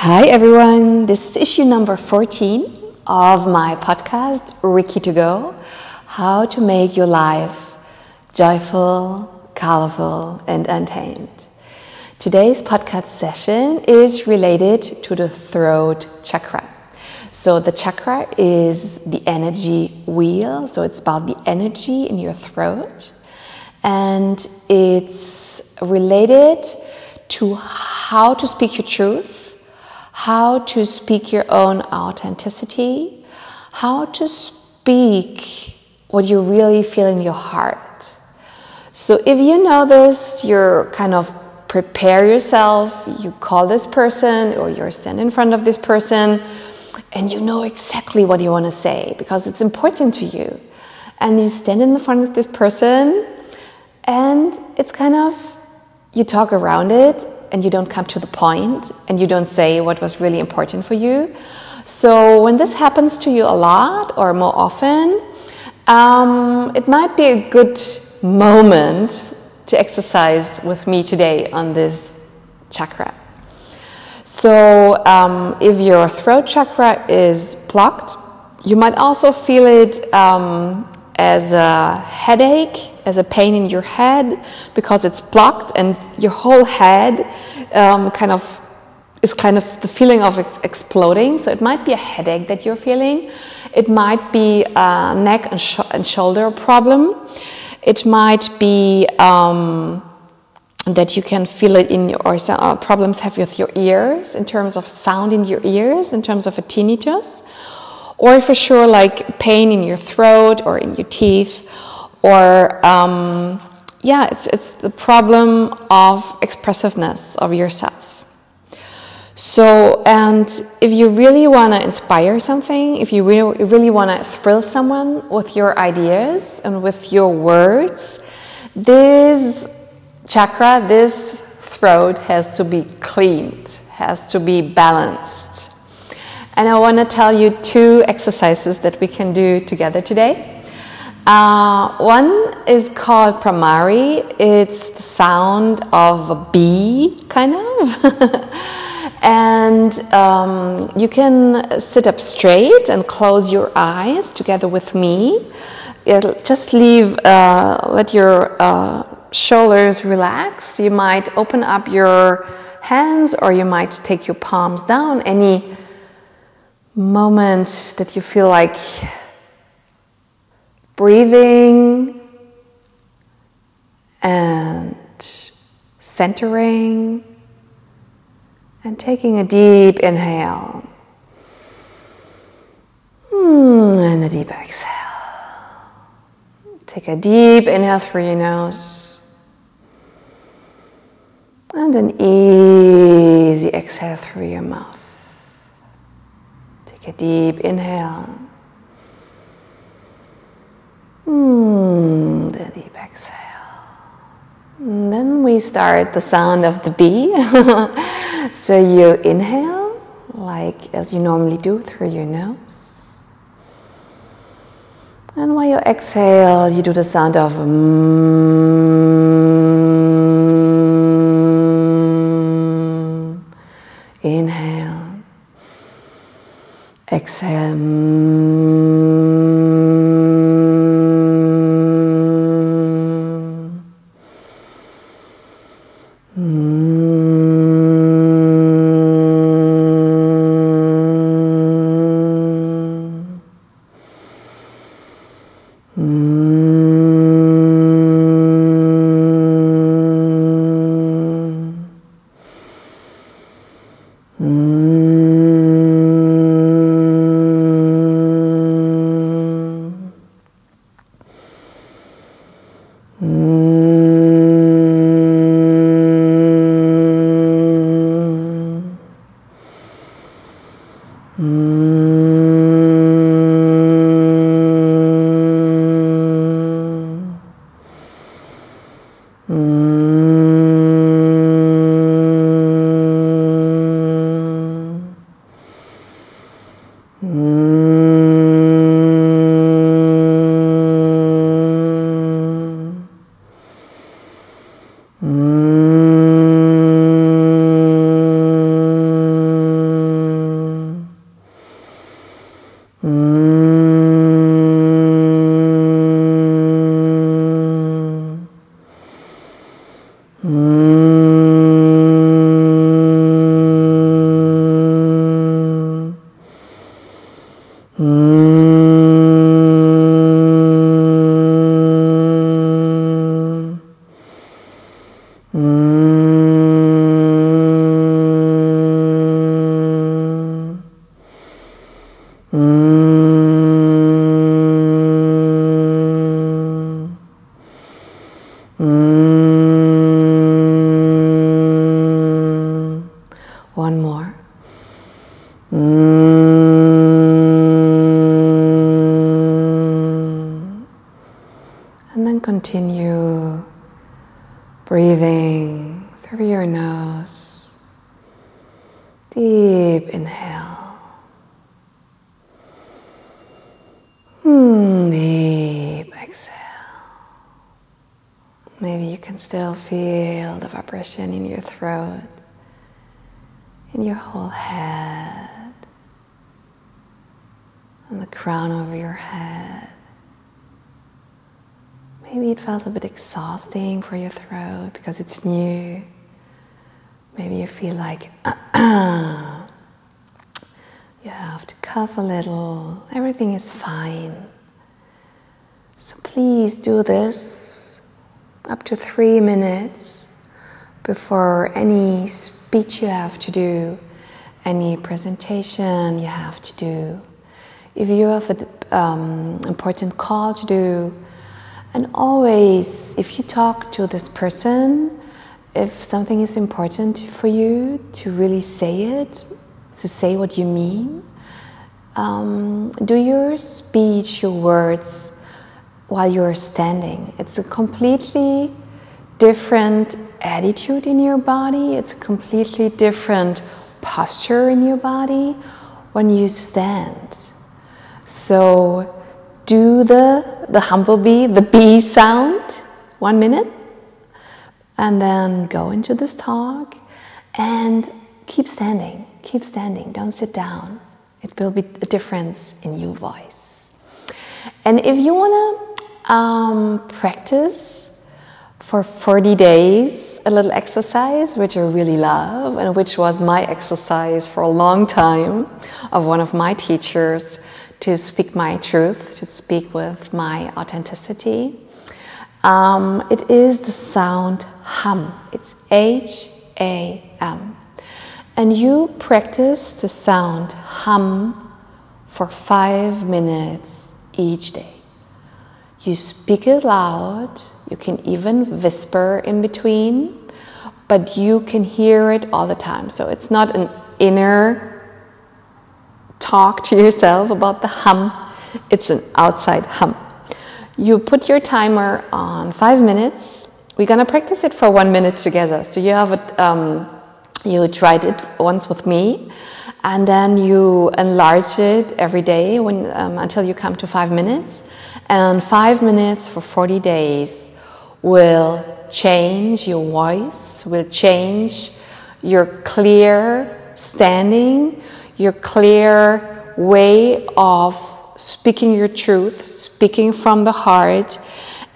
Hi, everyone. This is issue number 14 of my podcast, Ricky to Go How to Make Your Life Joyful, Colorful, and Untamed. Today's podcast session is related to the throat chakra. So, the chakra is the energy wheel, so it's about the energy in your throat, and it's related to how to speak your truth, how to speak your own authenticity, how to speak what you really feel in your heart. So if you know this, you're kind of prepare yourself, you call this person or you're standing in front of this person and you know exactly what you want to say because it's important to you. And you stand in the front of this person and it's kind of you talk around it and you don't come to the point and you don't say what was really important for you. So, when this happens to you a lot or more often, um, it might be a good moment to exercise with me today on this chakra. So, um, if your throat chakra is blocked, you might also feel it um, as a headache, as a pain in your head, because it's blocked and your whole head um, kind of is kind of the feeling of ex- exploding. So it might be a headache that you're feeling. It might be a neck and, sh- and shoulder problem. It might be um, that you can feel it in your, or uh, problems have with your ears in terms of sound in your ears, in terms of a tinnitus or for sure like pain in your throat or in your teeth or um, yeah it's, it's the problem of expressiveness of yourself. So and if you really want to inspire something if you really, really want to thrill someone with your ideas and with your words this chakra this throat has to be cleaned has to be balanced and I want to tell you two exercises that we can do together today. Uh, one is called Bhramari, It's the sound of a bee, kind of. and um, you can sit up straight and close your eyes together with me. It'll just leave, uh, let your uh, shoulders relax. You might open up your hands or you might take your palms down. Any moments that you feel like breathing and centering and taking a deep inhale hmm, and a deep exhale. Take a deep inhale through your nose and an easy exhale through your mouth. Take a deep inhale. Mm, the deep exhale. And then we start the sound of the bee. so you inhale, like as you normally do through your nose. And while you exhale, you do the sound of mm. exhale. Mm. mmm exhale. Maybe you can still feel the vibration in your throat, in your whole head on the crown over your head. Maybe it felt a bit exhausting for your throat because it's new. Maybe you feel like you have to cough a little. Everything is fine. So please do this up to three minutes before any speech you have to do, any presentation you have to do if you have an um, important call to do, and always, if you talk to this person, if something is important for you, to really say it, to say what you mean. Um, do your speech, your words, while you're standing. It's a completely different attitude in your body, it's a completely different posture in your body when you stand. So do the, the humble bee, the bee sound, one minute, and then go into this talk and keep standing, keep standing, don't sit down. It will be a difference in your voice. And if you want to um, practice for 40 days a little exercise, which I really love, and which was my exercise for a long time of one of my teachers to speak my truth, to speak with my authenticity. Um, it is the sound hum. It's H A M. And you practice the sound hum for five minutes each day. You speak it loud, you can even whisper in between, but you can hear it all the time. So it's not an inner talk to yourself about the hum. It's an outside hum. You put your timer on five minutes. We're gonna practice it for one minute together. So you have it. Um, you tried it once with me, and then you enlarge it every day when, um, until you come to five minutes. And five minutes for 40 days will change your voice, will change your clear standing, your clear way of speaking your truth, speaking from the heart,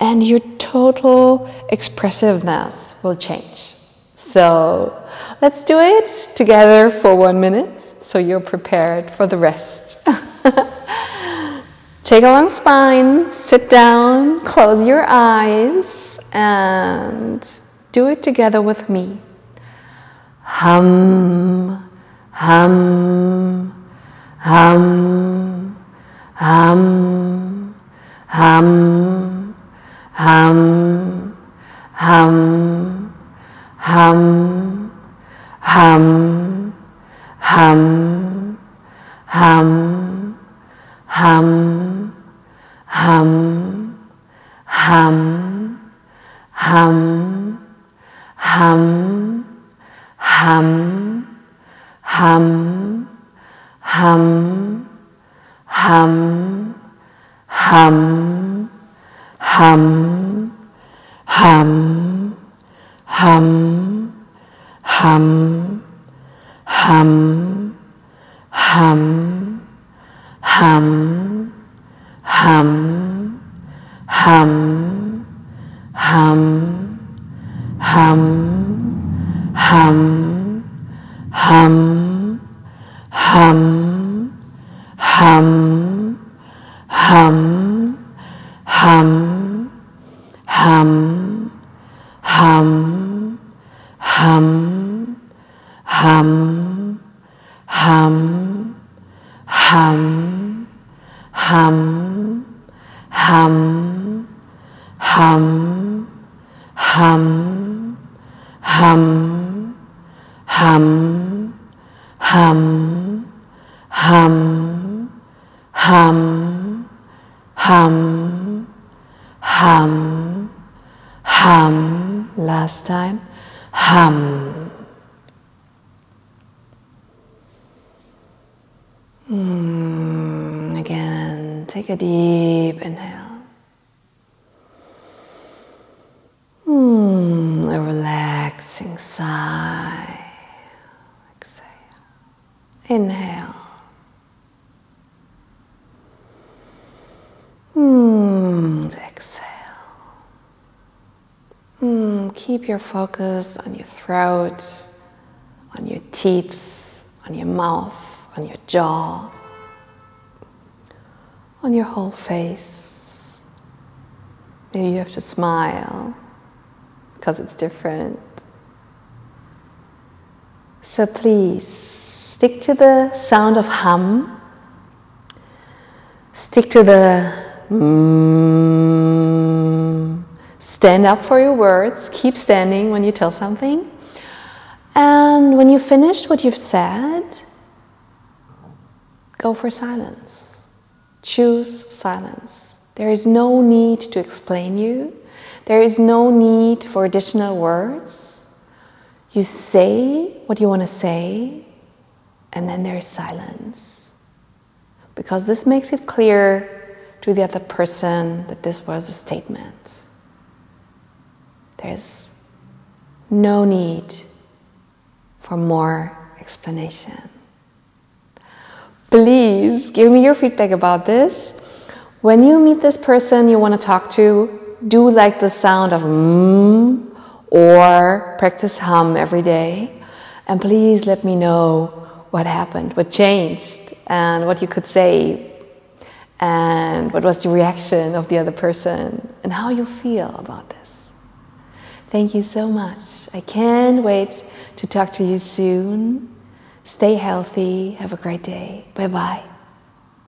and your total expressiveness will change. So Let's do it together for one minute so you're prepared for the rest. Take a long spine, sit down, close your eyes, and do it together with me. Hum, hum, hum, hum, hum, hum, hum, hum. Hum, hum, hum, hum, hum, hum, hum, hum, hum, hum, hum, hum, hum, hum hum, hum, hum, hum, hum, hum, hum, hum, hum, hum, hum, hum. Last time, hum. Mm, again, take a deep inhale. Mm, a relaxing sigh. Exhale. Inhale. Mm, exhale. Mm, keep your focus on your throat, on your teeth, on your mouth on your jaw, on your whole face. Maybe you have to smile because it's different. So please stick to the sound of hum, stick to the mm, stand up for your words, keep standing when you tell something. And when you've finished what you've said, Go for silence. Choose silence. There is no need to explain you. There is no need for additional words. You say what you want to say, and then there is silence. Because this makes it clear to the other person that this was a statement. There's no need for more explanation please give me your feedback about this. When you meet this person you want to talk to, do like the sound of mmm or practice hum every day. And please let me know what happened, what changed, and what you could say, and what was the reaction of the other person, and how you feel about this. Thank you so much. I can't wait to talk to you soon. Stay healthy. Have a great day. Bye bye.